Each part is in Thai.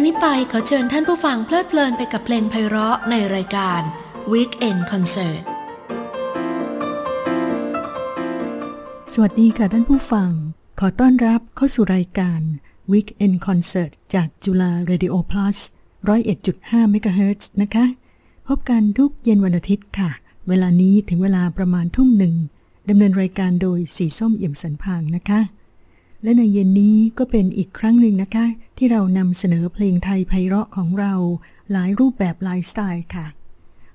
จากนี้ไปขอเชิญท่านผู้ฟังเพลิดเพลินไปกับเพลงไพเราะในรายการ Weekend Concert สวัสดีค่ะท่านผู้ฟัง ขอต้อนรับเข้าสู่รายการ Weekend Concert จากจุฬา Radio Plus 101.5 MHz นะคะ พบกันทุกเย็นวันอาทิตย์ค่ะ เวลานี้ถึงเวลาประมาณทุ่มหนึ่งดำเนินรายการโดยสีส้มเอี่ยมสันพางนะคะ และในเย็นนี้ก็เป็นอีกครั้งหนึ่งนะคะ ที่เรานำเสนอเพลงไทยไพเราะของเราหลายรูปแบบหลายสไตล์ค่ะ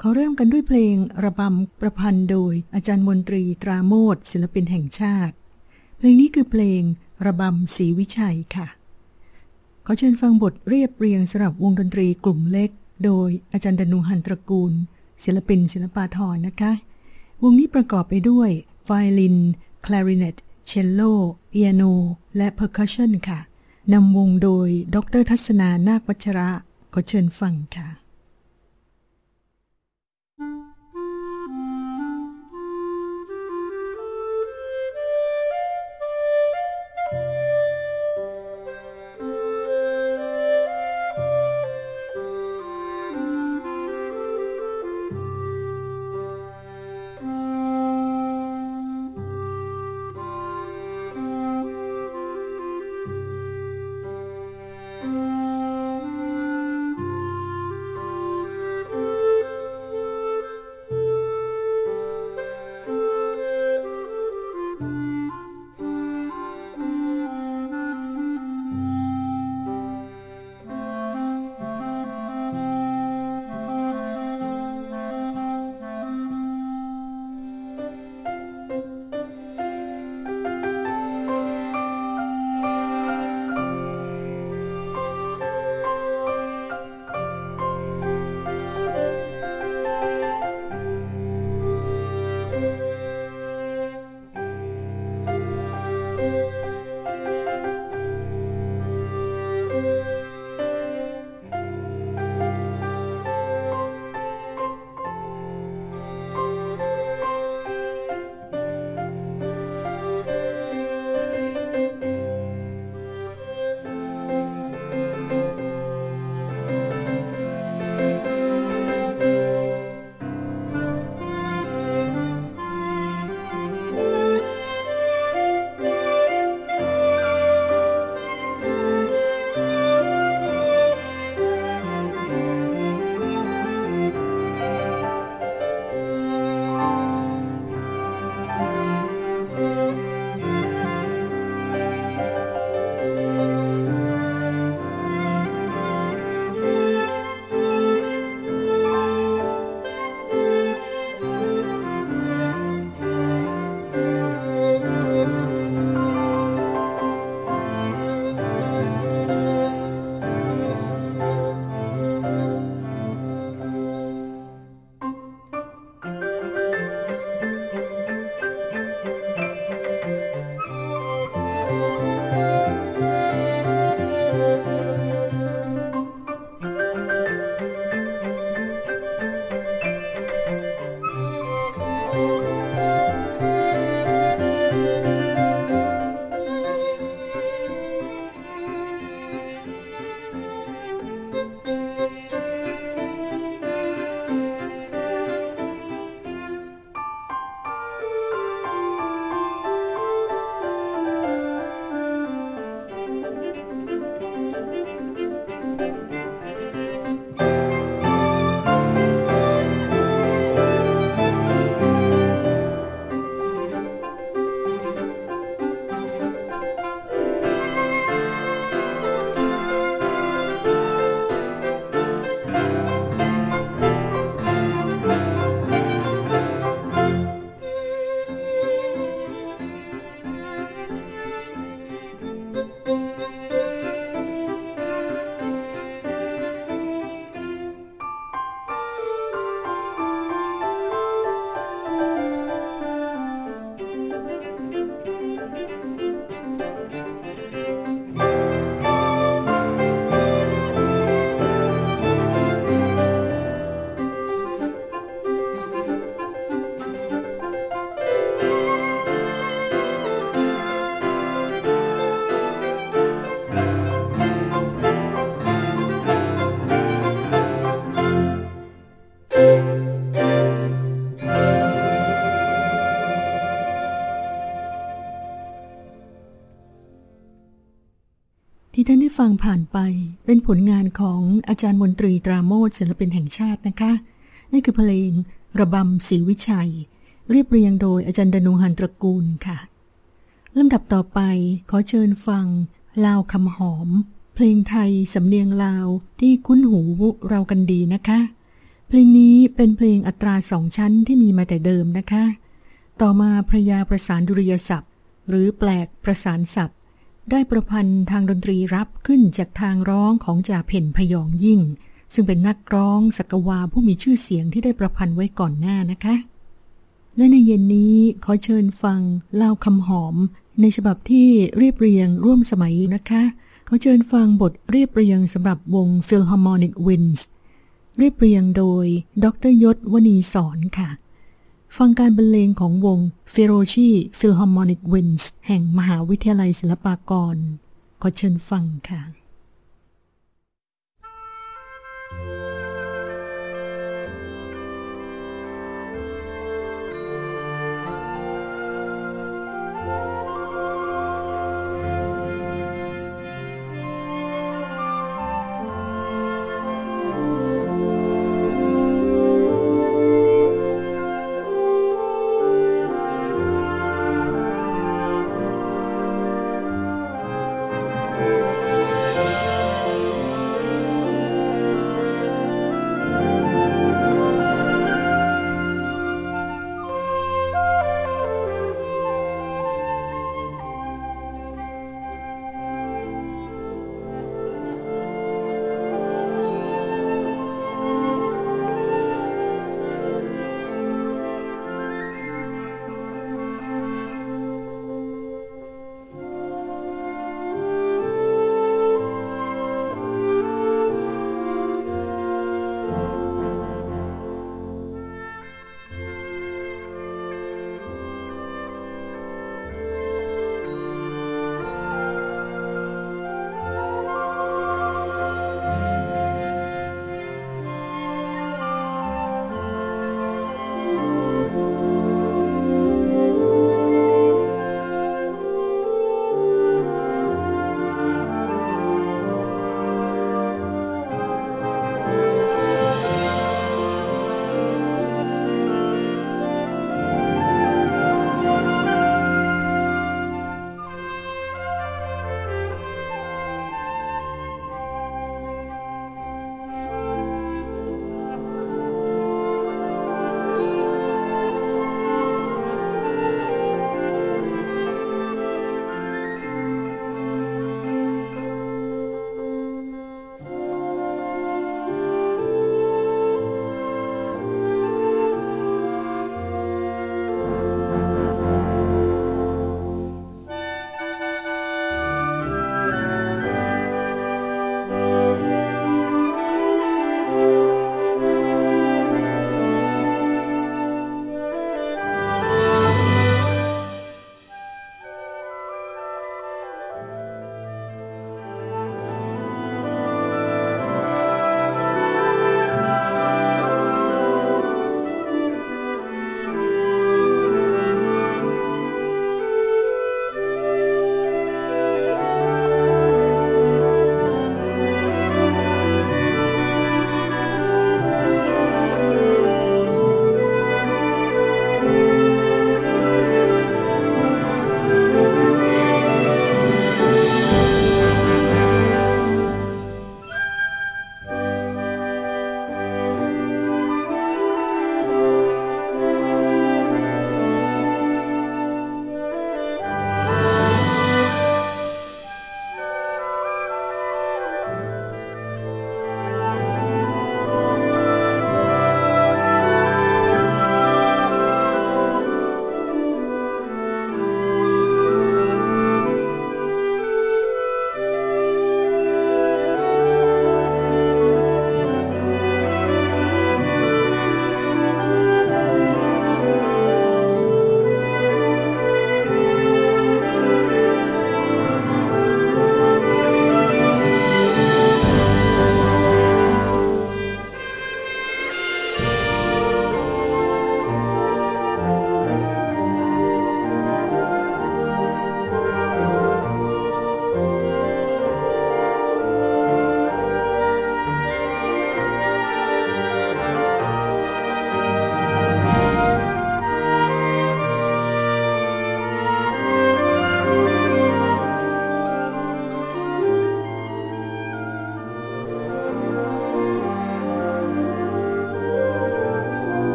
ขอเริ่มกันด้วยเพลงระบำประพันธ์โดยอาจารย์มนตรีตราโมทศิลปินแห่งชาติ เพลงนี้คือเพลงระบำศรีวิชัยค่ะ ขอเชิญฟังบทเรียบเรียงสำหรับวงดนตรีกลุ่มเล็ก โดยอาจารย์ดนุหันตระกูล ศิลปินศิลปาธรนะคะ วงนี้ประกอบไปด้วยไวโอลิน คลาริเนต เชลโล เปียโน และ percussion ค่ะ นำวงโดย ดร.ทัศนานาควัชระ ขอเชิญฟังค่ะ ฟังผ่านไปเป็นผลงานของอาจารย์มนตรีตราโมทศิลปินแห่งชาตินะคะ นี่คือเพลงระบำศรีวิชัย เรียบเรียงโดยอาจารย์ดนุหันตระกูลค่ะลำดับต่อไปขอเชิญฟัง ลาวคำหอม เพลงไทยสำเนียงลาวที่คุ้นหูเรากันดีนะคะ เพลงนี้เป็นเพลงอัตราสองชั้นที่มีมาแต่เดิมนะคะ ต่อมาพระยาประสานดุริยศัพท์ หรือแปลกประสานศัพท์ ได้ประพันธ์ทางดนตรีรับขึ้นจากทางร้องของจ่าเพ่นพยองยิ่ง ซึ่งเป็นนักร้องสักวาผู้มีชื่อเสียงที่ได้ประพันธ์ไว้ก่อนหน้านะคะ และในเย็นนี้ขอเชิญฟังเล่าคำหอม ในฉบับที่เรียบเรียงร่วมสมัยนะคะขอเชิญฟังบทเรียบเรียงสำหรับวง Philharmonic Winds เรียบเรียงโดย ดรยศวณีสอนค่ะ ฟังการบรรเลงของวง f e r o c h i Philharmonic Winds แห่งมหาวิทยาลัยศิลปากร ขอเชิญฟังค่ะ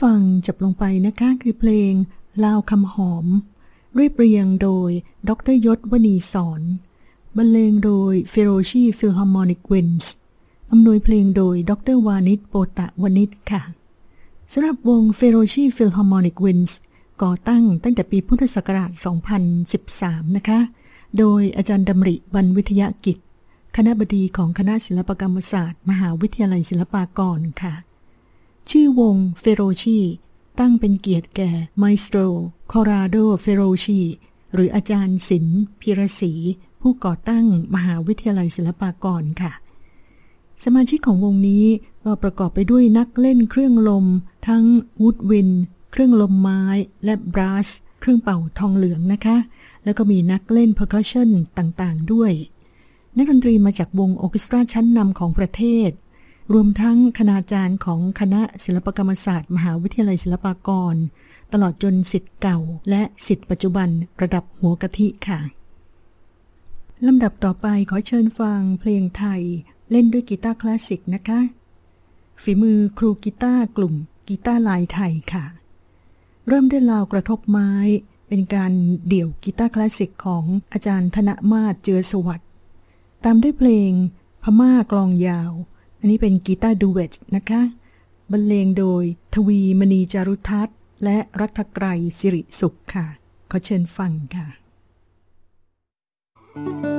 ฟังจบลงไปนะคะคือเพลง ลาวคำหอม เรียบเรียงโดย ดร.ยศวณีสอนบรรเลงโดย Feroci Philharmonic Winds อำนวยเพลงโดย ดร.วานิชโปตะวนิชค่ะสำหรับวง Feroci Philharmonic Winds ก่อตั้งตั้งแต่ปีพุทธศักราช 2013 นะคะ โดยอาจารย์ดำริบรรวิทยากิจ คณบดีของคณะศิลปกรรมศาสตร์ มหาวิทยาลัยศิลปากรค่ะ ชื่อวง Feroci ตั้งเป็นเกียรติแก่ maestro Corrado Feroci หรืออาจารย์ศิลป์พีระศรีผู้ก่อตั้งมหาวิทยาลัยศิลปากรค่ะ สมาชิกของวงนี้ก็ประกอบไปด้วยนักเล่นเครื่องลม ทั้ง woodwind เครื่องลมไม้และ brass เครื่องเป่าทองเหลืองนะคะ แล้วก็มีนักเล่น percussion ต่างๆ ด้วย นักดนตรีมาจากวงออเคสตราชั้นนำของประเทศ รวมทั้งคณาจารย์ของคณะศิลปกรรมศาสตร์ มหาวิทยาลัยศิลปากร ตลอดจนศิษย์เก่า และศิษย์ปัจจุบันระดับหัวกะทิค่ะลำดับต่อไปขอเชิญฟังเพลงไทย เล่นด้วยกีตาร์คลาสสิกนะคะ ฝีมือครูกีตาร์กลุ่มกีตาร์ลายไทยค่ะ เริ่มด้วยลาวกระทบไม้ เป็นการเดี่ยวกีตาร์คลาสสิกของอาจารย์ธนมาศเจือสวัสดิ์ตามด้วยเพลงพม่ากลองยาว อันนี้เป็นกีตาร์ดูเวตนะคะบรรเลงโดย ทวีมณีจารุทัศน์ และรัฐไกรสิริสุขค่ะ ขอเชิญฟังค่ะ Thank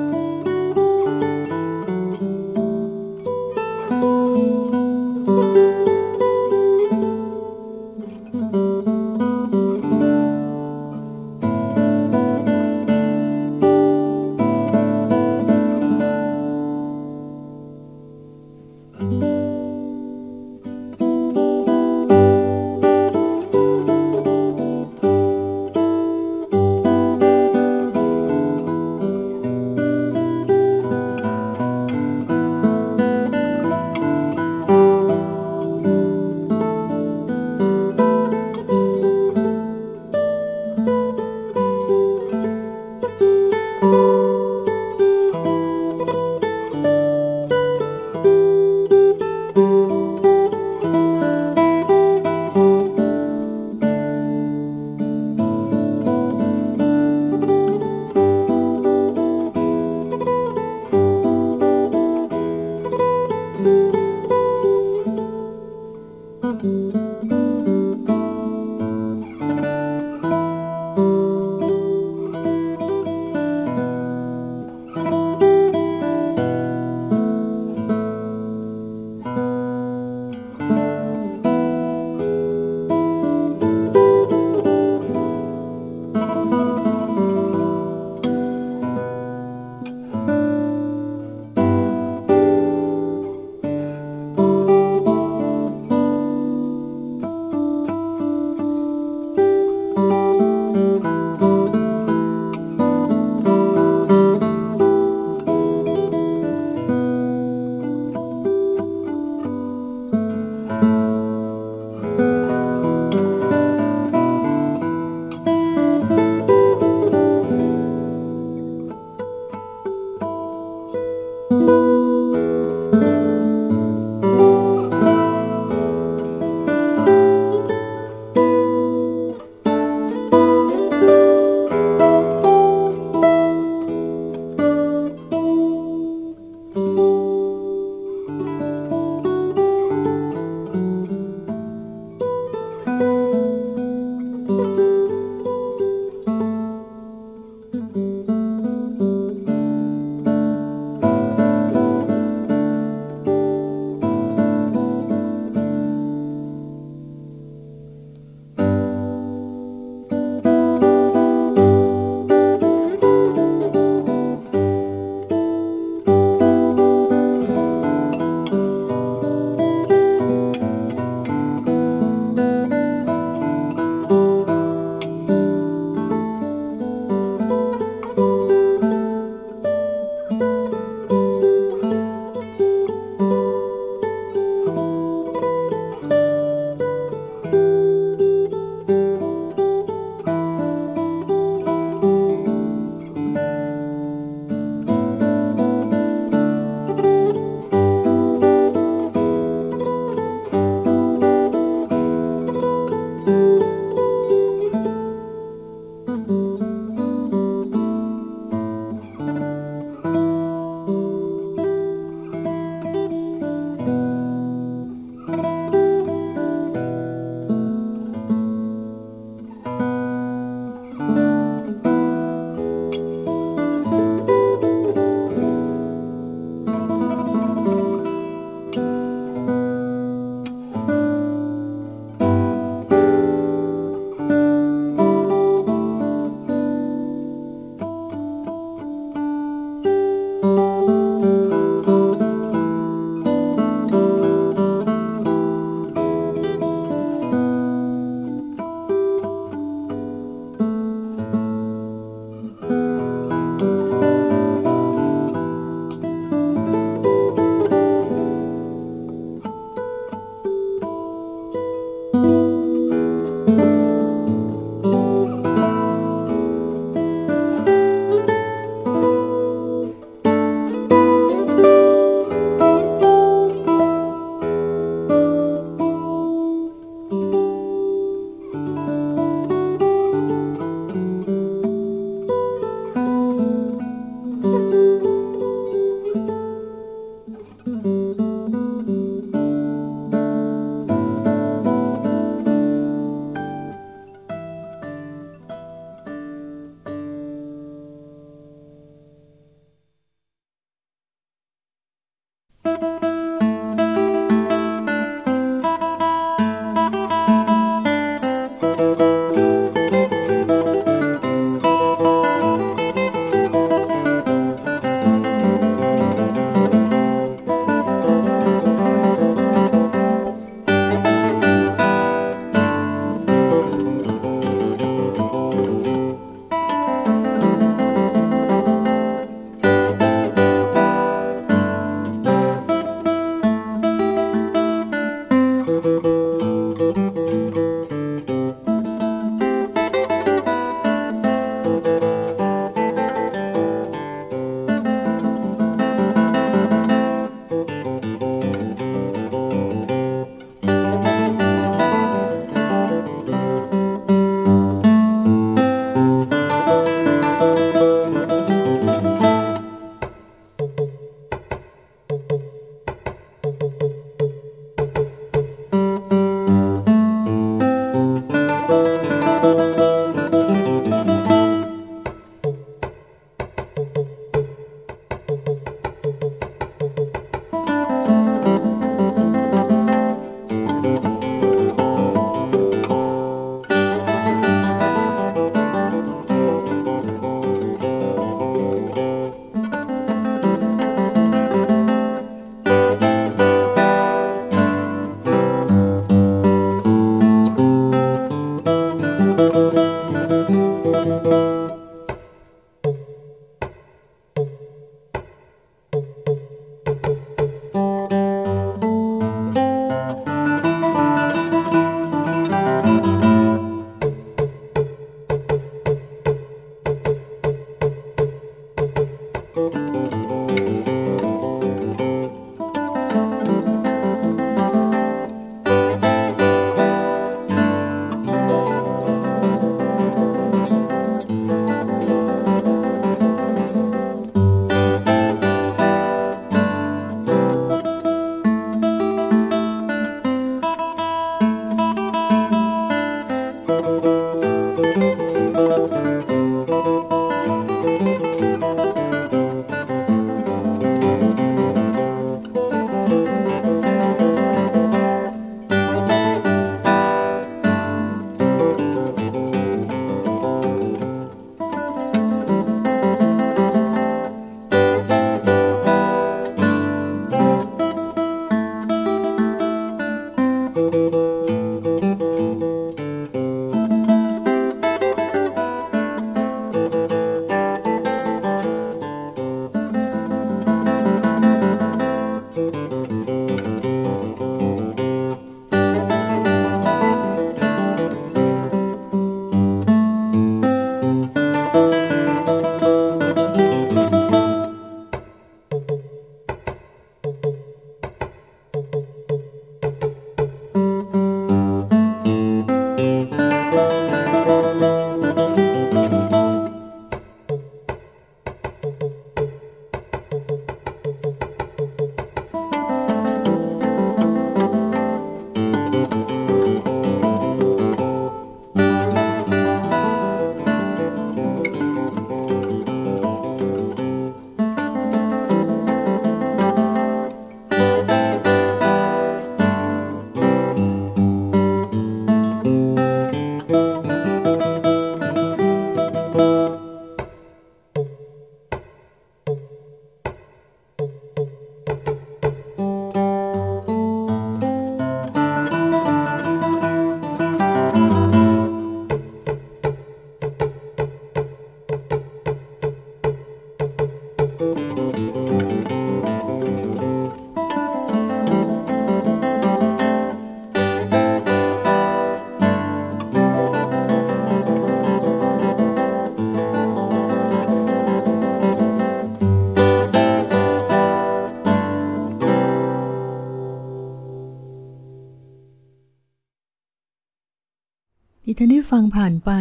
ฟังผ่านไป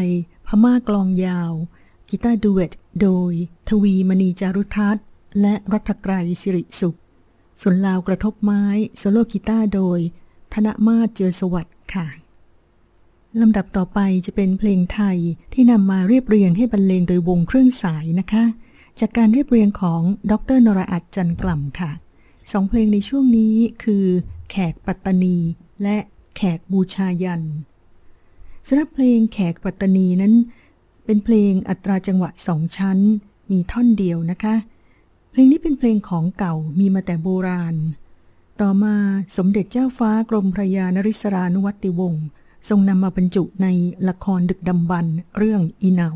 พม่ากลองยาว กีตาร์ดูเอตโดย ทวีมณีจารุทัศน์ และรัฐไกรสิริสุขส่วนลาวกระทบไม้โซโลกีตาร์โดย ธนมาศเจอสวัสดิ์ค่ะลำดับต่อไปจะเป็นเพลงไทยที่นำมาเรียบเรียงให้บรรเลงโดยวงเครื่องสายนะคะ จากการเรียบเรียงของดรนราอัดจันกล่ำค่ะสองเพลงในช่วงนี้คือ แขกปัตตานี และแขกบูชายัน สำหรับเพลงแขกปัตตานีนั้น เป็นเพลงอัตราจังหวะสองชั้น มีท่อนเดียวนะคะ เพลงนี้เป็นเพลงของเก่ามีมาแต่โบราณ ต่อมาสมเด็จเจ้าฟ้ากรมพระยานริศรานุวัติวงศ์ทรงนำมาบรรจุในละครดึกดำบรรเรื่องอีเหนา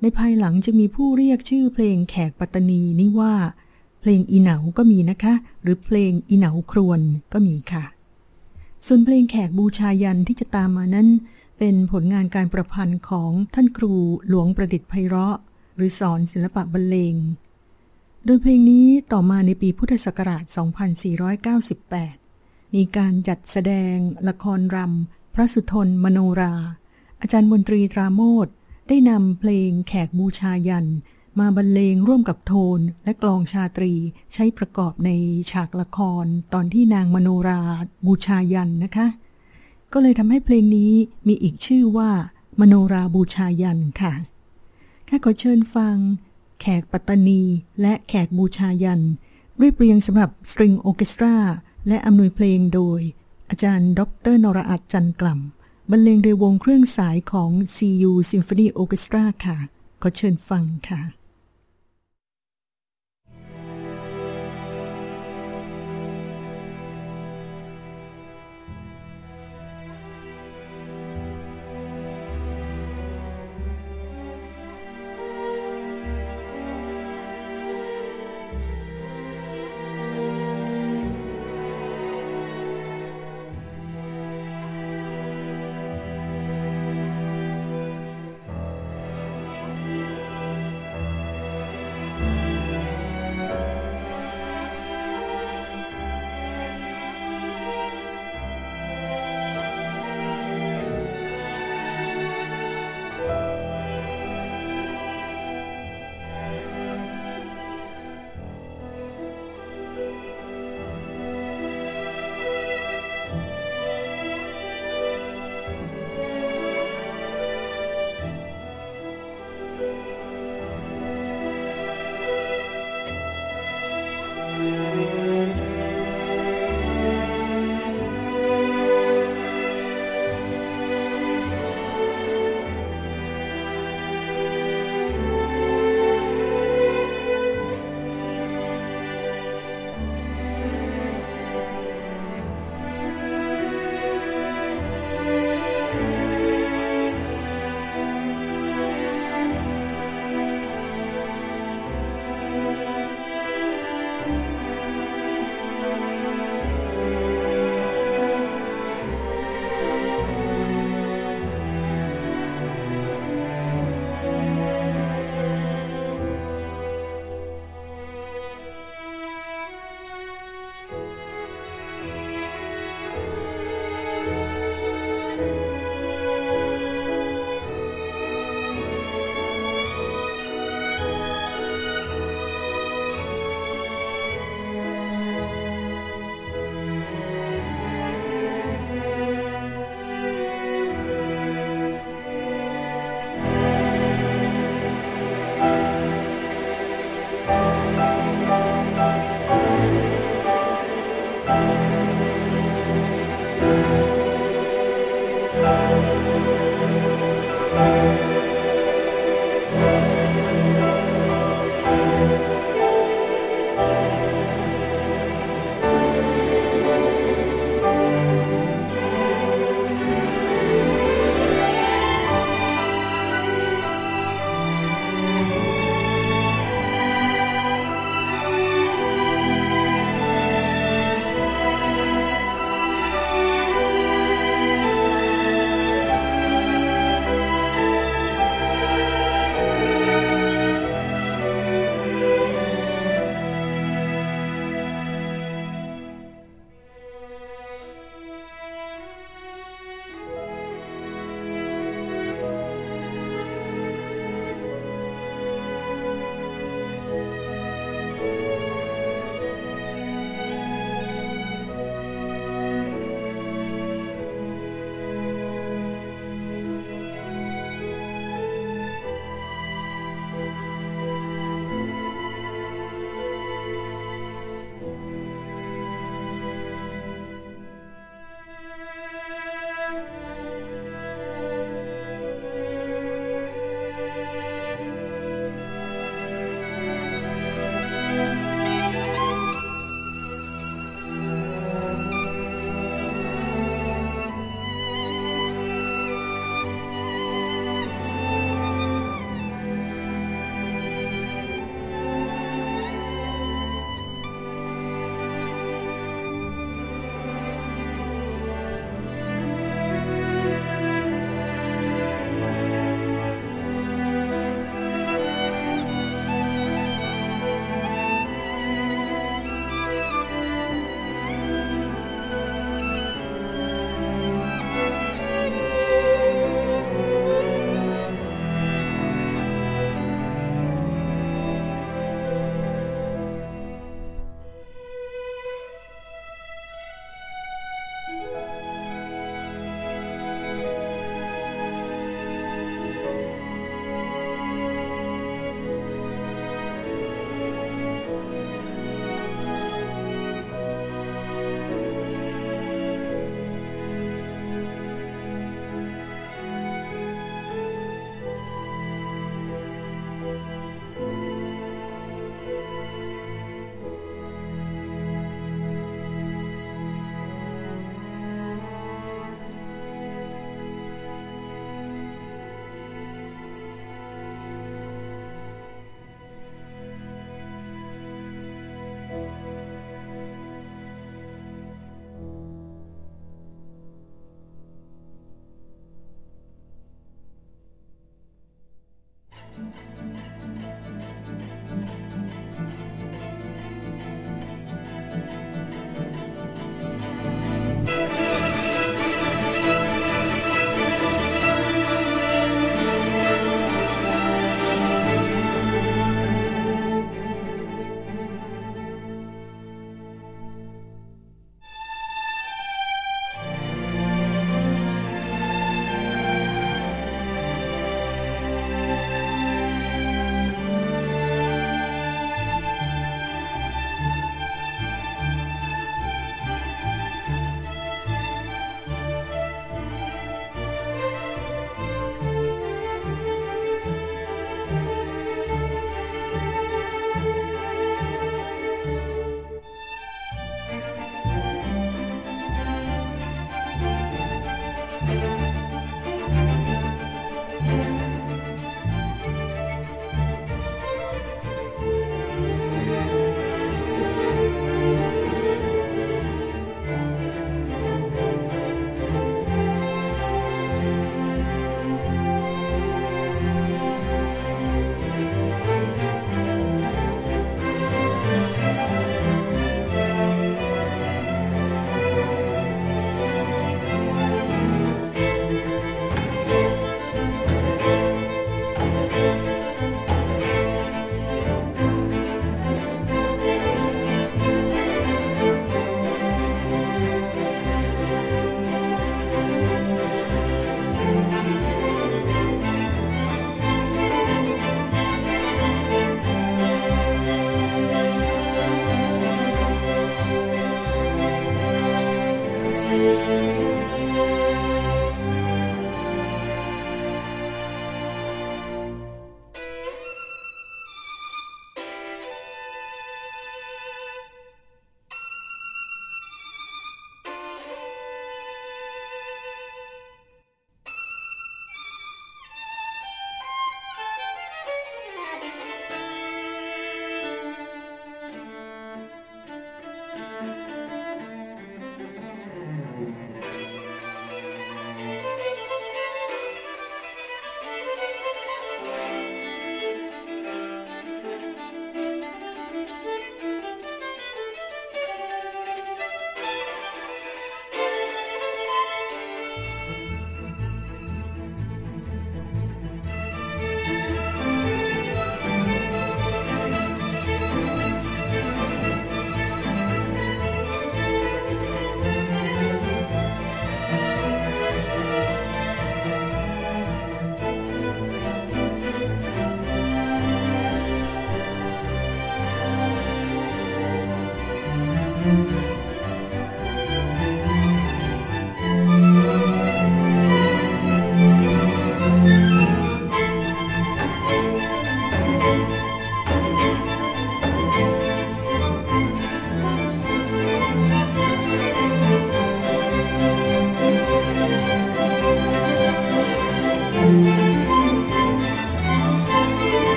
ในภายหลังจะมีผู้เรียกชื่อเพลงแขกปัตตานีนี้ว่า เพลงอีเหนาก็มีนะคะ หรือเพลงอีเหนาครวนก็มีค่ะ ส่วนเพลงแขกบูชายันที่จะตามมานั้น เป็นผลงานการประพันธ์ของท่านครูหลวงประดิษฐ์ไพเราะ หรือสอนศิลปะบรรเลง โดยเพลงนี้ต่อมาในปีพุทธศักราช 2498 มีการจัดแสดง ละครรำ พระสุทนมโนรา อาจารย์มนตรีตราโมทได้นำเพลงแขกบูชายัน มาบรรเลงร่วมกับโทนและกลองชาตรีใช้ประกอบในฉากละครตอนที่นางมโนราบูชายันนะคะ ก็เลยทำให้เพลงนี้มีอีกชื่อว่า มโนราบูชายันค่ะแค่ขอเชิญฟัง แขกปัตตานี และแขกบูชายันเรียบเรียงสำหรับสตริงโอเคสตรา และอำนวยเพลงโดย อาจารย์ ดรนรอัดจันกล่ำบรรเลงโดยวงเครื่องสายของ CU Symphony Orchestra ค่ะ ขอเชิญฟังค่ะ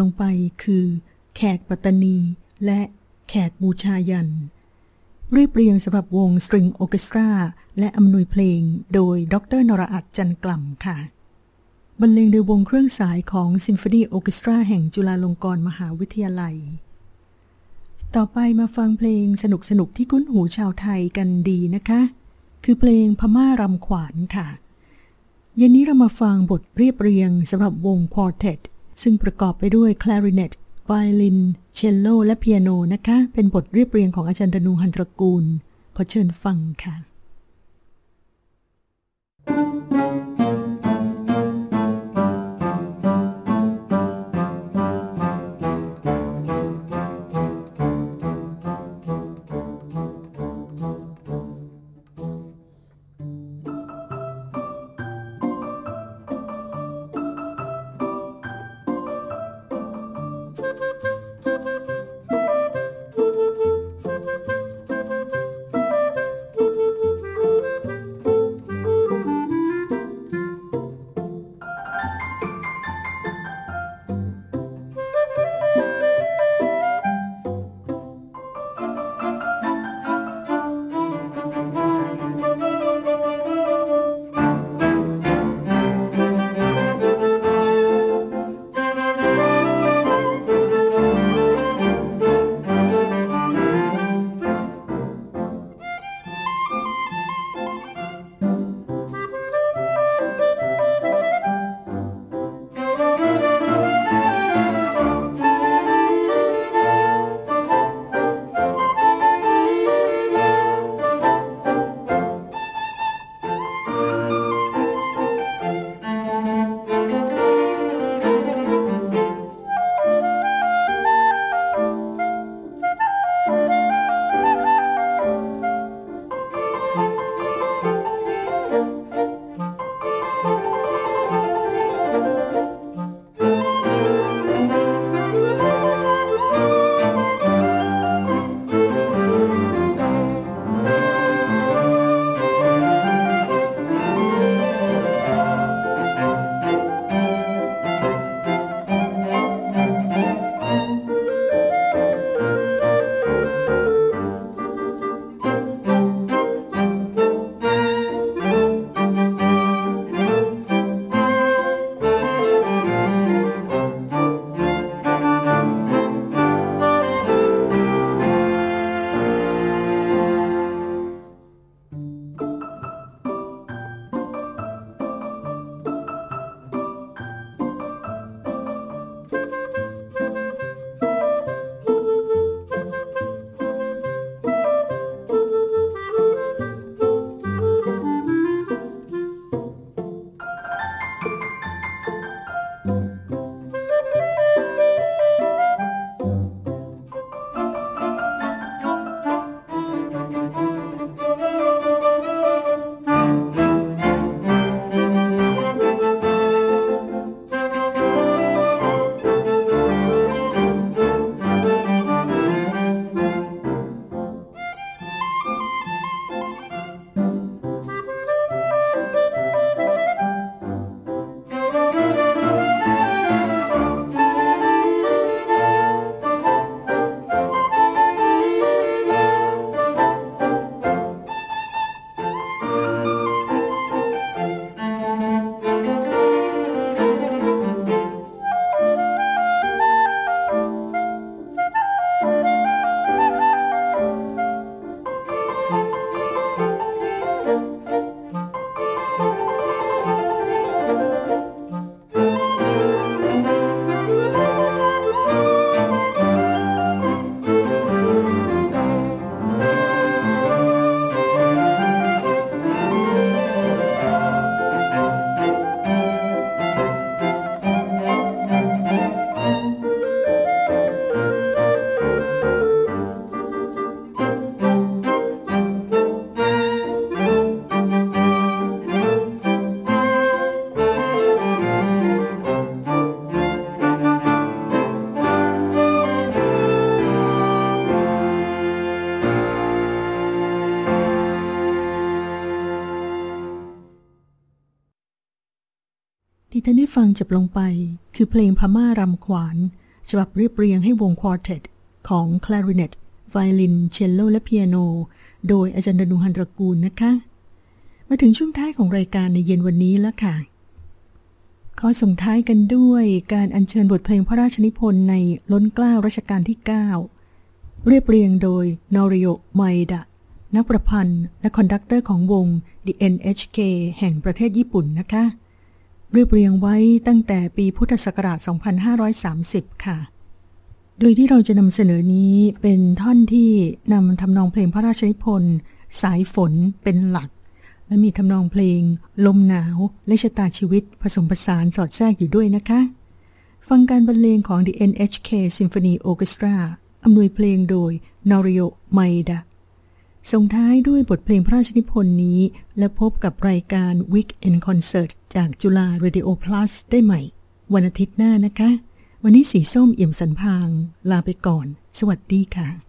ลงไปคือ แขกปัตตานี และแขกบูชายัน เรียบเรียงสำหรับวงสตริงออเคสตรา และอำนวยเพลงโดยดรนราอัดจันกล่ำค่ะ บรรเลงโดยวงเครื่องสายของซิมโฟนีออเคสตราแห่งจุฬาลงกรณ์มหาวิทยาลัย ต่อไปมาฟังเพลงสนุกๆที่คุ้นหูชาวไทยกันดีนะคะ คือเพลงพม่ารำขวานค่ะเย็นนี้เรามาฟังบทเรียบเรียงสำหรับวงควอเทต ซึ่งประกอบไปด้วยคลาริเนตไวโอลิน เชลโล และเปียโนนะคะ เป็นบทเรียบเรียงของอาจารย์ดนูหันตระกูล ขอเชิญฟังค่ะ จบลงไป คือเพลงพม่ารำขวาน ฉบับเรียบเรียงให้วง quartet ของคลาริเนตไวโอลิน เชลโล และเปียโน โดยอาจารย์ดนุฮันตระกูลนะคะ มาถึงช่วงท้ายของรายการในเย็นวันนี้แล้วค่ะ ขอส่งท้ายกันด้วยการอัญเชิญบทเพลงพระราชนิพนธ์ในล้นเกล้ารัชกาลที่ 9 เรียบเรียงโดยนอริโอ มาเอดะ นักประพันธ์ และ conductor ของวง The NHK แห่งประเทศญี่ปุ่นนะคะ เรียบเรียงไว้ตั้งแต่ปีพุทธศักราช 2530 ค่ะ โดยที่เราจะนำเสนอนี้เป็นท่อนที่นำทำนองเพลงพระราชนิพนธ์สายฝนเป็นหลัก และมีทำนองเพลง ลมหนาว และชะตาชีวิตผสมผสานสอดแทรกอยู่ด้วยนะคะ ฟังการบรรเลงของ The NHK Symphony Orchestra อำนวยเพลงโดย Norio Maeda ส่งท้ายด้วยบทเพลงพระราชนิพนธ์นี้ และพบกับรายการ Week End Concert จากจุฬาเรดิโอ Plus ได้ใหม่ วันอาทิตย์หน้านะคะ วันนี้สีส้มเอี่ยมสันพาง ลาไปก่อน สวัสดีค่ะ「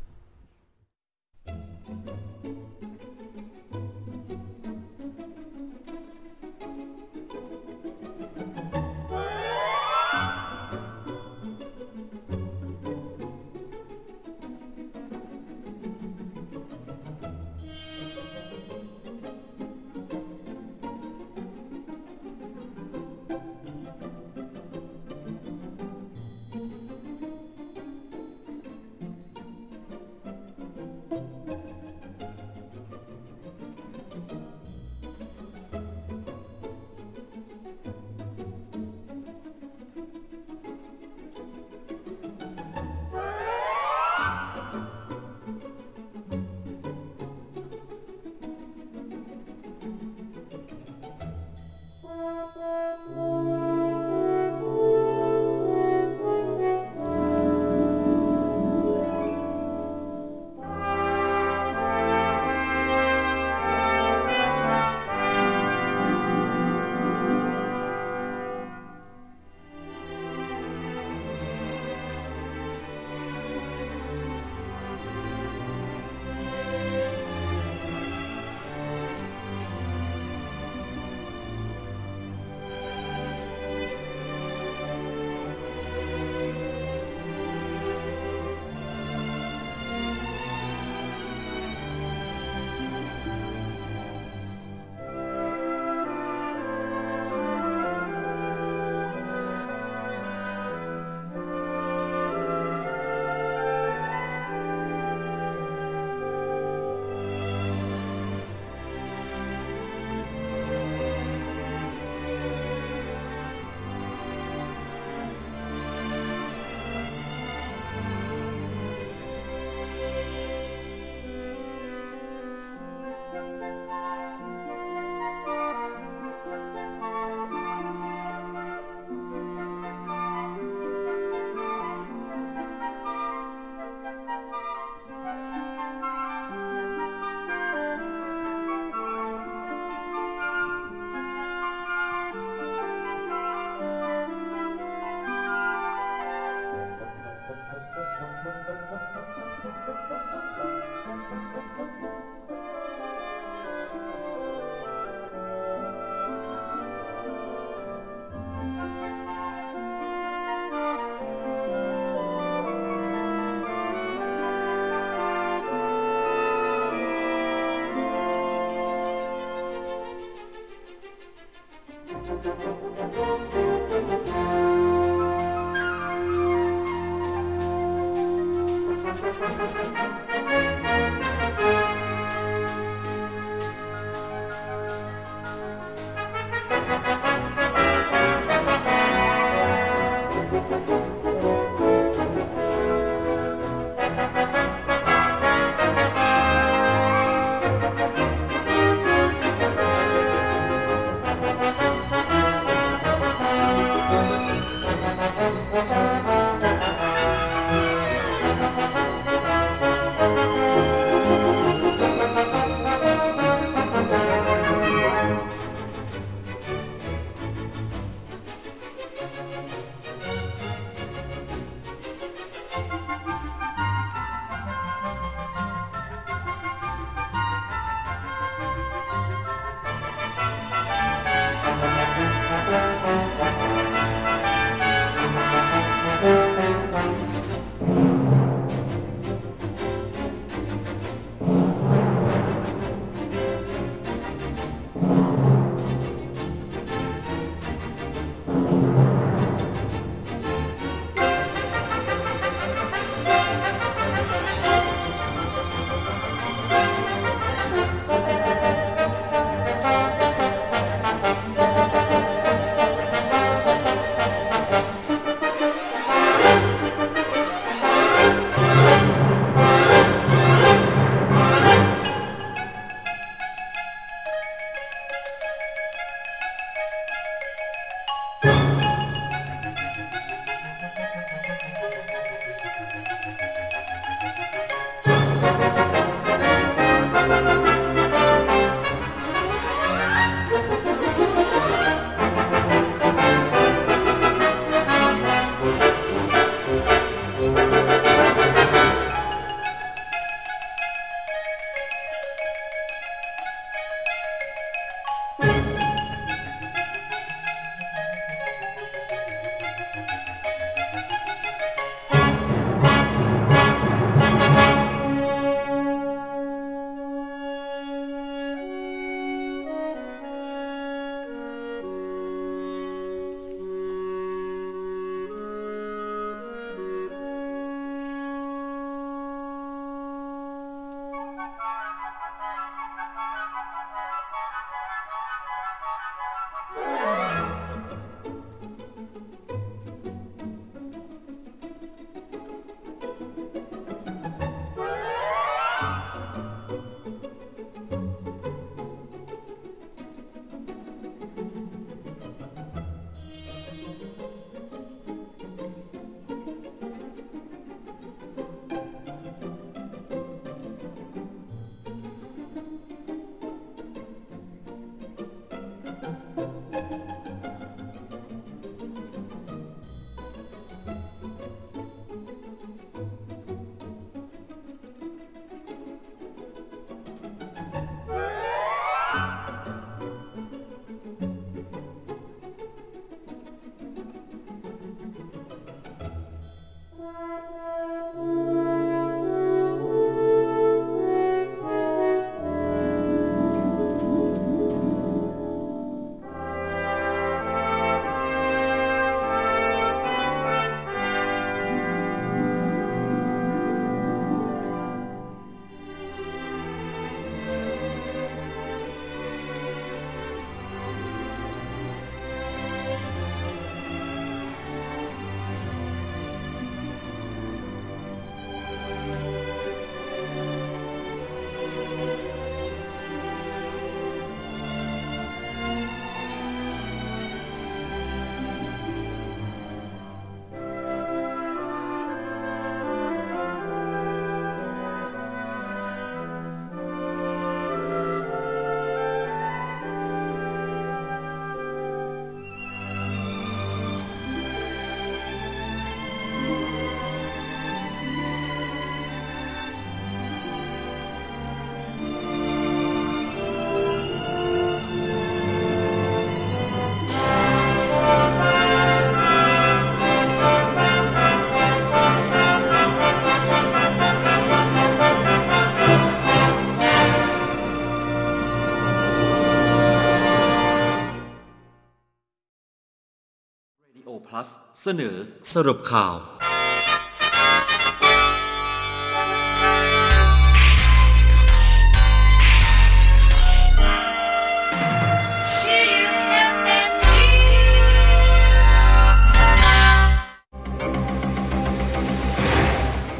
เสนอสรุปข่าว ร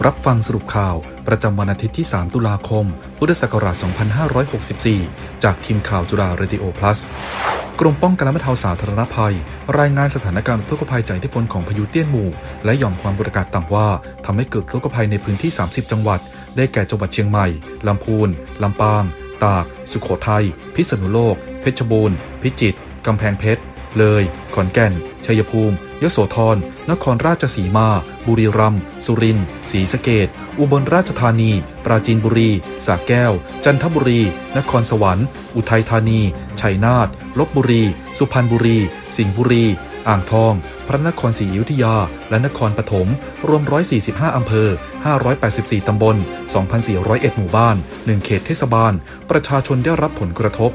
ับฟังสรุปข่าว ประจำวันอาทิตย์ที่ 3 ตุลาคม พุทธศักราช 2564 จากทีมข่าวจุฬาเรดิโอ plus กรมป้องกันและบรรเทาสาธารณภัย รายงานสถานการณ์ทุกภัยจากอิทธิพลของพายุเตี้ยนหมู่ และหย่อมความกดอากาศต่ำว่าทำให้เกิดทุกภัยในพื้นที่ 30 จังหวัด ได้แก่จังหวัดเชียงใหม่ลำพูนลำปาง ตาก สุโขทัย พิษณุโลก เพชรบูรณ์ พิจิตรกำแพงเพชร เลย ขอนแก่น ชัยภูมิ ยโสธร นครราชสีมา บุรีรัมย์ สุรินทร์ ศรีสะเกด อุบลราชธานี ปราจีนบุรี สระแก้ว จันทบุรี นครสวรรค์ อุทัยธานี ชัยนาท ลบบุรี สุพรรณบุรี สิงห์บุรี อ่างทอง พระนครศรีอยุธยา และนครปฐม รวม 145 อำเภอ 584 ตำบล 2,401 หมู่บ้าน 1 เขตเทศบาล ประชาชนได้รับผลกระทบ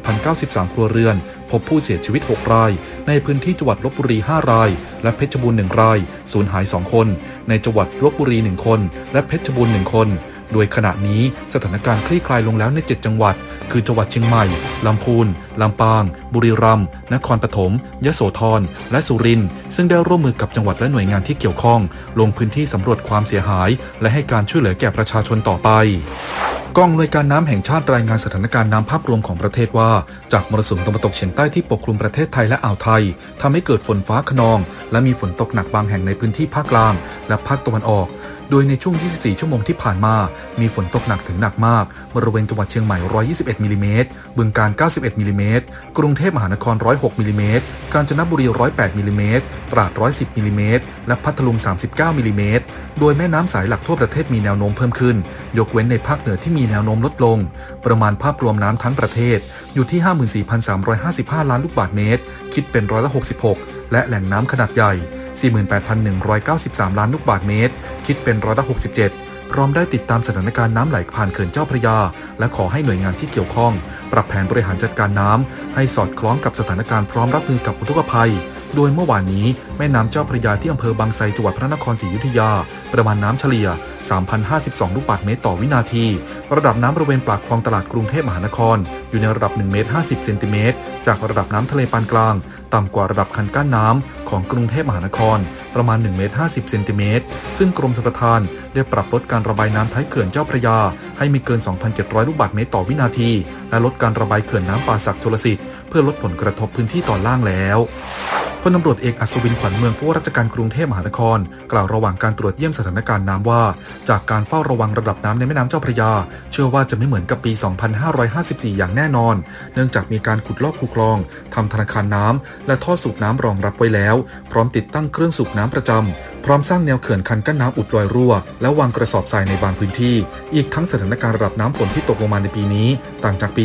71,093 ครัวเรือน พบผู้เสียชีวิต 6 ราย ในพื้นที่จังหวัดลบบุรี 5 ราย และเพชรบูรณ์1ราย สูญหาย 2 คน ในจังหวัดลบบุรี 1 คน และเพชรบูรณ์1คน โดยขณะนี้สถานการณ์คลี่คลายลงแล้วใน 7 จังหวัด คือจังหวัดเชียงใหม่ ลำพูน ลำปาง บุรีรัมย์ นครปฐม ยโสธร และสุรินทร์ ซึ่งได้ร่วมมือกับจังหวัดและหน่วยงานที่เกี่ยวข้อง ลงพื้นที่สำรวจความเสียหาย และให้การช่วยเหลือแก่ประชาชนต่อไปกองอำนวยการน้ำแห่งชาติรายงานสถานการณ์น้ำภาพรวมของประเทศว่า จากมรสุมตะวันตกเฉียงใต้ที่ปกคลุมประเทศไทยและอ่าวไทยทำให้เกิดฝนฟ้าคะนอง และมีฝนตกหนักบางแห่งในพื้นที่ภาคกลาง และภาคตะวันออก โดยในช่วง 24 ชั่วโมงที่ผ่านมา มีฝนตกหนักถึงหนักมาก บริเวณจังหวัดเชียงใหม่ 121มิลลิเมตรบึงกาฬ91มิลลิเมตรกรุงเทพมหานคร 106มิลลิเมตรกาญจนบุรี 108มิลลิเมตรตราด 110มิลลิเมตรและพัทลุง 39มิลลิเมตรโดยแม่น้ำสายหลักทั่วประเทศมีแนวโน้มเพิ่มขึ้น ยกเว้นในภาคเหนือที่มีแนวโน้มลดลง ประมาณภาพรวมน้ำทั้งประเทศ อยู่ที่ 54,355 ล้านลูกบาศก์เมตร คิดเป็นร้อยละ66 และแหล่งน้ำขนาดใหญ่ 48,193 ล้านลูกบาศก์เมตร คิดเป็นร้อยละ67 พร้อมได้ติดตามสถานการณ์น้ำไหลผ่านเขื่อนเจ้าพระยา และขอให้หน่วยงานที่เกี่ยวข้อง ปรับแผนบริหารจัดการน้ำให้สอดคล้องกับสถานการณ์พร้อมรับมือกับอุทกภัย โดยเมื่อวานนี้แม่น้ำเจ้าพระยาที่อำเภอบางไทรจังหวัดพระนครศรีอยุธยา ประมาณน้ำเฉลี่ย 3,052 ลูกบาศก์เมตรต่อวินาที ระดับน้ำบริเวณปากคลองตลาดกรุงเทพมหานคร อยู่ในระดับ1เมตร50เซนติเมตรจากระดับน้ำทะเลปานกลาง ต่ำกว่าระดับคันกั้นน้ำของกรุงเทพมหานคร ประมาณ1เมตร50เซนติเมตรซึ่งกรมชลประทานได้ปรับลดการระบายน้ำท้ายเขื่อนเจ้าพระยา ให้มีเกิน 2,700 ลูกบาศก์เมตรต่อวินาที และลดการระบายเขื่อนน้ำป่าสักชลสิทธิ์เพื่อลดผลกระทบพื้นที่ตอนล่างแล้ว พลตำรวจเอกอัศวินขวัญเมืองผู้ว่าราชการกรุงเทพมหานคร กล่าวระหว่างการตรวจเยี่ยมสถานการณ์น้ำว่า จากการเฝ้าระวังระดับน้ำในแม่น้ำเจ้าพระยา เชื่อว่าจะไม่เหมือนกับปี 2554 อย่างแน่นอน เนื่องจากมีการขุดลอกคูคลองทำธนาคารน้ำและท่อสูบน้ำรองรับไว้แล้ว พร้อมติดตั้งเครื่องสูบน้ำประจำพร้อมสร้างแนวเขื่อนคันกั้นน้ำอุดรอยรั่ว และวางกระสอบทรายในบางพื้นที่ อีกทั้งสถานการณ์ระดับน้ำฝนที่ตกลงมาในปีนี้ ต่างจากปี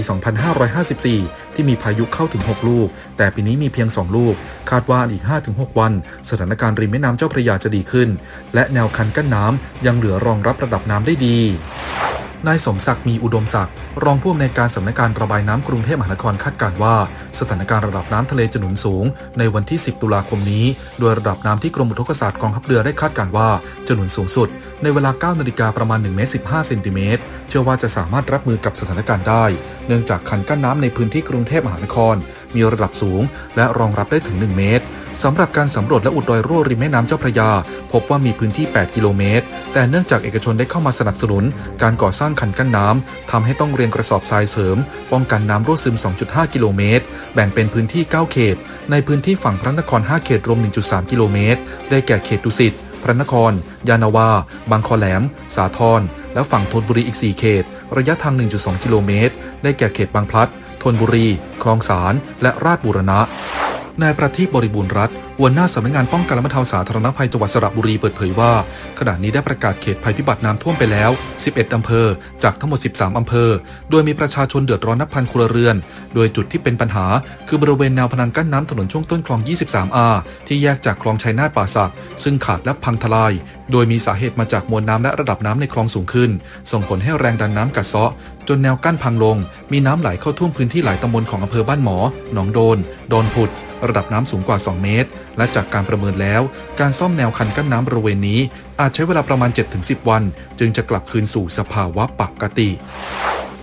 2554 ที่มีพายุเข้าถึง 6 ลูก แต่ปีนี้มีเพียง 2 ลูก คาดว่าอีก 5-6 วัน สถานการณ์ริมแม่น้ำเจ้าพระยาจะดีขึ้น และแนวคันกั้นน้ำยังเหลือรองรับระดับน้ำได้ดีนายสมศักดิ์มีอุดมศักดิ์รองผู้อำนวยการสำนักการระบายน้ำกรุงเทพมหานครคาดการว่า สถานการณ์ระดับน้ำทะเลจะหนุนสูง ในวันที่ 10 ตุลาคมนี้ โดยระดับน้ำที่กรมอุทกศาสตร์กองทัพเรือได้คาดการว่าจะหนุนสูงสุดในเวลา 9 นาฬิกาประมาณ1เมตร15เซนติเมตร เชื่อว่าจะสามารถรับมือกับสถานการณ์ได้ เนื่องจากคันกั้นน้ำในพื้นที่กรุงเทพมหานคร มีระดับสูง และรองรับได้ถึง 1 เมตรสำหรับการสำรวจและอุดรอยรั่วริมแม่น้ำเจ้าพระยา พบว่ามีพื้นที่ 8 กิโลเมตร แต่เนื่องจากเอกชนได้เข้ามาสนับสนุน การก่อสร้างคันกั้นน้ำทำให้ต้องเรียงกระสอบทรายเสริม ป้องกันน้ำรั่วซึม 2.5 กิโลเมตร แบ่งเป็นพื้นที่ 9 เขต ในพื้นที่ฝั่งพระนคร 5 เขตรวม 1.3 กิโลเมตร ได้แก่เขตดุสิต พระนคร ยานาวา บางคอแหลม สาทร และฝั่งธนบุรีอีก 4 เขต ระยะทาง 1.2 กิโลเมตร ได้แก่เขตบางพลัดธนบุรี คลองสาร และราชบุรณะ นายประทีปบริบูรณ์รัฐหัวหน้าสำนักงานป้องกันและบรรเทาสาธารณภัยจังหวัดสระบุรีเปิดเผยว่า ขณะนี้ได้ประกาศเขตภัยพิบัติน้ำท่วมไปแล้ว 11 อำเภอ จากทั้งหมด 13 อำเภอ โดยมีประชาชนเดือดร้อนนับพันครัวเรือน โดยจุดที่เป็นปัญหา คือบริเวณแนวพนังกั้นน้ำถนนช่วงต้นคลอง 23A ที่แยกจากคลองชัยนาทป่าสัก ซึ่งขาดและพังทลาย โดยมีสาเหตุมาจากมวลน้ำและระดับน้ำในคลองสูงขึ้น ส่งผลให้แรงดันน้ำกัดเซาะจนแนวกั้นพังลง มีน้ำไหลเข้าท่วมพื้นที่หลายตำบลของอำเภอบ้านหมอ หนองโดน ดอนผุด ระดับน้ำสูงกว่า 2 เมตร และจากการประเมินแล้ว การซ่อมแนวคันกั้นน้ำบริเวณนี้ อาจใช้เวลาประมาณ 7-10 วัน จึงจะกลับคืนสู่สภาวะปกติ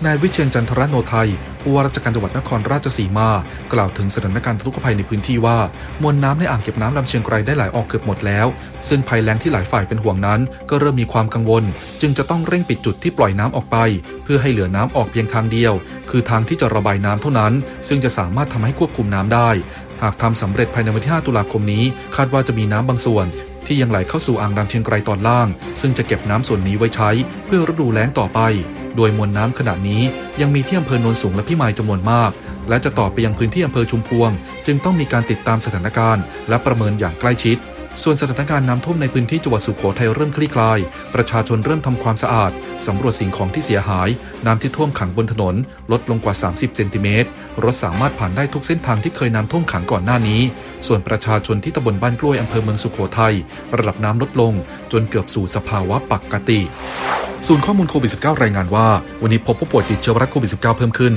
นายวิเชียนจันทรโนไทยผู้ว่าราชการจังหวัดนครราชสีมา กล่าวถึงสถานการณ์ทุกขภัยในพื้นที่ว่า มวลน้ำในอ่างเก็บน้ำลำเชียงไกรได้ไหลออกเกือบหมดแล้ว ซึ่งภัยแล้งที่หลายฝ่ายเป็นห่วงนั้น ก็เริ่มมีความกังวล จึงจะต้องเร่งปิดจุดที่ปล่อยน้ำออกไป เพื่อให้เหลือน้ำออกเพียงทางเดียว คือทางที่จะระบายน้ำเท่านั้น ซึ่งจะสามารถทำให้ควบคุมน้ำได้ หากทำสำเร็จภายในวันที่ 5 ตุลาคมนี้ คาดว่าจะมีน้ำบางส่วน ที่ยังไหลเข้าสู่อ่างดำเชียงไกรตอนล่าง ซึ่งจะเก็บน้ำส่วนนี้ไว้ใช้ เพื่อฤดูแล้งต่อไป โดยมวลน้ำขณะนี้ยังมีที่อำเภอโนนสูงและพิมายจำนวนมาก และจะต่อไปยังพื้นที่อำเภอชุมพวง จึงต้องมีการติดตามสถานการณ์ และประเมินอย่างใกล้ชิด ส่วนสถานการณ์น้ำท่วมในพื้นที่จังหวัดสุโขทัยเริ่มคลี่คลาย ประชาชนเริ่มทำความสะอาด สำรวจสิ่งของที่เสียหาย น้ำที่ท่วมขังบนถนน ลดลงกว่า 30 เซนติเมตร รถสามารถผ่านได้ทุกเส้นทางที่เคยน้ำท่วมขังก่อนหน้านี้ ส่วนประชาชนที่ตำบลบ้านกล้วยอำเภอเมืองสุโขทัย ระดับน้ำลดลง จนเกือบสู่สภาวะปกติศูนย์ข้อมูลโควิด -19 รายงานว่า วันนี้พบผู้ป่วยติดเชื้อไวรัสโควิด -19 เพิ่มขึ้น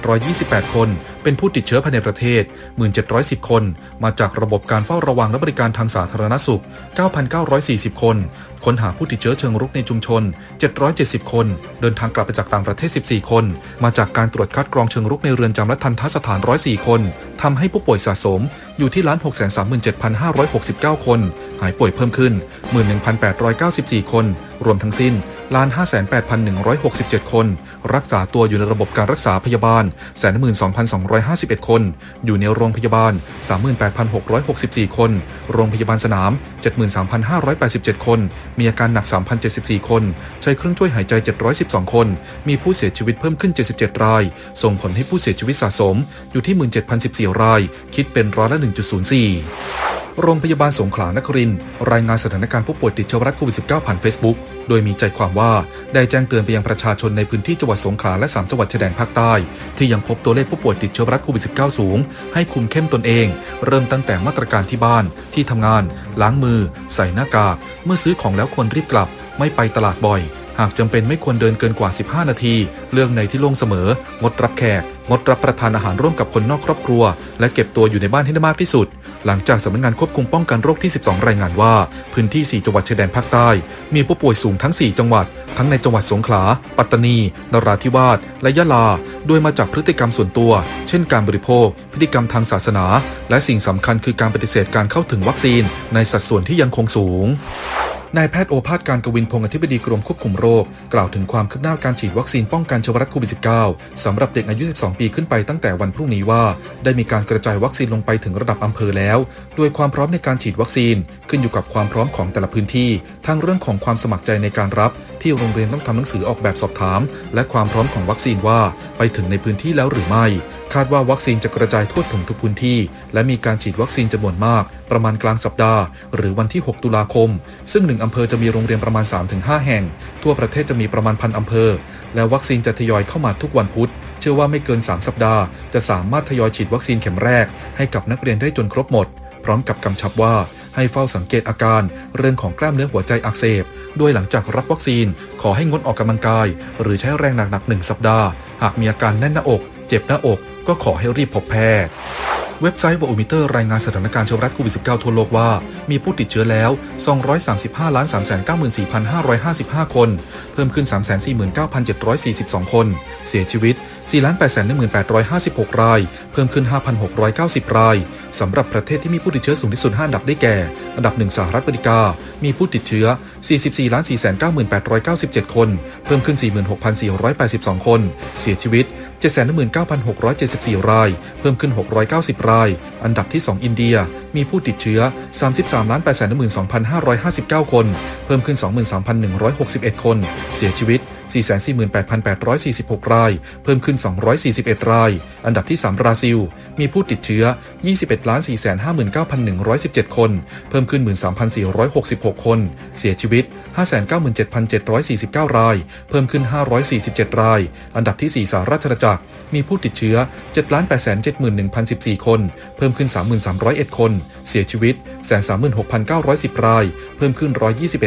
1,828 คน เป็นผู้ติดเชื้อภายในประเทศ 1,710 คน มาจากระบบการเฝ้าระวังและบริการทางสาธารณสุข 9,940 คน ค้นหาผู้ติดเชื้อเชิงรุกในชุมชน 770 คน เดินทางกลับไปจากต่างประเทศ 14 คน มาจากการตรวจคัดกรองเชิงรุกในเรือนจำและทันทสถาน 104 คนทำให้ผู้ป่วยสะสม อยู่ที่ล้าน637,569 คน หายป่วยเพิ่มขึ้น 11,894 คน รวมทั้งสิ้น58,167 คน รักษาตัวอยู่ในระบบการรักษาพยาบาล 112,251 คน อยู่ในโรงพยาบาล 38,664 คน โรงพยาบาลสนาม 73,587 คน มีอาการหนัก 3,074 คน ใช้เครื่องช่วยหายใจ 712 คน มีผู้เสียชีวิตเพิ่มขึ้น 77 ราย ส่งผลให้ผู้เสียชีวิตสะสมอยู่ที่ 17,014 ราย คิดเป็นร้อยละ 1.04โรงพยาบาลสงขลานครินทร์รายงานสถานการณ์ผู้ป่วยติดเชื้อไวรัสโควิด -19 ผ่าน Facebook โดยมีใจความว่า ได้แจ้งเตือนไปยังประชาชนในพื้นที่จังหวัดสงขลาและ 3 จังหวัดชายแดนภาคใต้ ที่ยังพบตัวเลขผู้ป่วยติดเชื้อรัสโควิด -19 สูง ให้คุมเข้มตนเอง เริ่มตั้งแต่มาตรการที่บ้าน ที่ทำงาน ล้างมือ ใส่หน้ากาก เมื่อซื้อของแล้วควรรีบกลับ ไม่ไปตลาดบ่อย หากจำเป็นไม่ควรเดินเกินกว่า 15 นาทีเลื่อกในที่โล่งเสมอ งดรับแขก งดรับประทานอาหารร่วมกับคนนอกครอบครัว และเก็บตัวอยู่ในบ้านให้ได้มากที่สุด หลังจากสำนักงานควบคุมป้องกันโรคที่ 12 รายงานว่า พื้นที่ 4 จังหวัดชายแดนภาคใต้ มีผู้ป่วยสูงทั้ง 4 จังหวัด ทั้งในจังหวัดสงขลา ปัตตานี นราธิวาส และยะลา โดยมาจากพฤติกรรมส่วนตัว เช่นการบริโภค พฤติกรรมทางศาสนา และสิ่งสำคัญคือการปฏิเสธการเข้าถึงวัคซีน ในสัดส่วนที่ยังคงสูง นายแพทย์โอภาสการกวินพงศ์อธิบดีกรมควบคุมโรค กล่าวถึงความคืบหน้าการฉีดวัคซีนป้องกันเชื้อไวรัสโควิด -19 สำหรับเด็กอายุ 12 ปีขึ้นไปตั้งแต่วันพรุ่งนี้ว่า ได้มีการกระจายวัคซีนลงไปถึงระดับอำเภอแล้ว โดยความพร้อมในการฉีดวัคซีนขึ้นอยู่กับความพร้อมของแต่ละพื้นที่ ทั้งเรื่องของความสมัครใจในการรับ ที่โรงเรียนต้องทำหนังสือออกแบบสอบถาม และความพร้อมของวัคซีนว่า ไปถึงในพื้นที่แล้วหรือไม่ คาดว่าวัคซีนจะกระจายทั่วถึงทุกพื้นที่ และมีการฉีดวัคซีนจำนวนมาก ประมาณกลางสัปดาห์ หรือวันที่ 6 ตุลาคม ซึ่งหนึ่งอำเภอจะมีโรงเรียนประมาณ 3-5 แห่ง ทั่วประเทศจะมีประมาณพันอำเภอ และวัคซีนจะทยอยเข้ามาทุกวันพุธ เชื่อว่าไม่เกิน 3 สัปดาห์ จะสามารถทยอยฉีดวัคซีนเข็มแรก ให้กับนักเรียนได้จนครบหมด พร้อมกับกำชับว่าให้เฝ้าสังเกตอาการเรื่องของกล้ามเนื้อหัวใจอักเสบ โดยหลังจากรับวัคซีน ขอให้งดออกกำลังกาย หรือใช้แรงหนักๆหนึ่งสัปดาห์ หากมีอาการแน่นหน้าอก เจ็บหน้าอก ก็ขอให้รีบพบแพทย์ เว็บไซต์วอ u มิเตอร์รายงานสถานการณ์เชื้อไวรัสโควิด -19 ทั่วโลกว่า มีผู้ติดเชื้อแล้ว 235ล้าน394,555 คน เพิ่มขึ้น 349,742 คน เสียชีวิต 4 8 1 8 5 6 ราย เพิ่มขึ้น 5,690 ราย สำหรับประเทศที่มีผู้ติดเชื้อสูงที่สุด 5 อันดับได้แก่ อันดับ 1 สหรัฐอเมริกา มีผู้ติดเชื้อ 44,498,897 คน เพิ่มขึ้น 46,482 คน เสียชีวิต 719,674 ราย เพิ่มขึ้น 690 ราย อันดับที่ 2 อินเดีย มีผู้ติดเชื้อ 33,812,559 คน เพิ่มขึ้น 23,161 คน เสียชีวิต 448,846 ราย เพิ่มขึ้น 241 ราย อันดับที่ 3 บราซิล มีผู้ติดเชื้อ 21,459,117 คน เพิ่มขึ้น 13,466 คน เสียชีวิต 597,749 ราย เพิ่มขึ้น 547 ราย อันดับที่ 4 สหราชอาณาจักร มีผู้ติดเชื้อ 7,871,014 คน เพิ่มขึ้น 3,301 คน เสียชีวิต 136,910 ราย เพิ่มขึ้น 121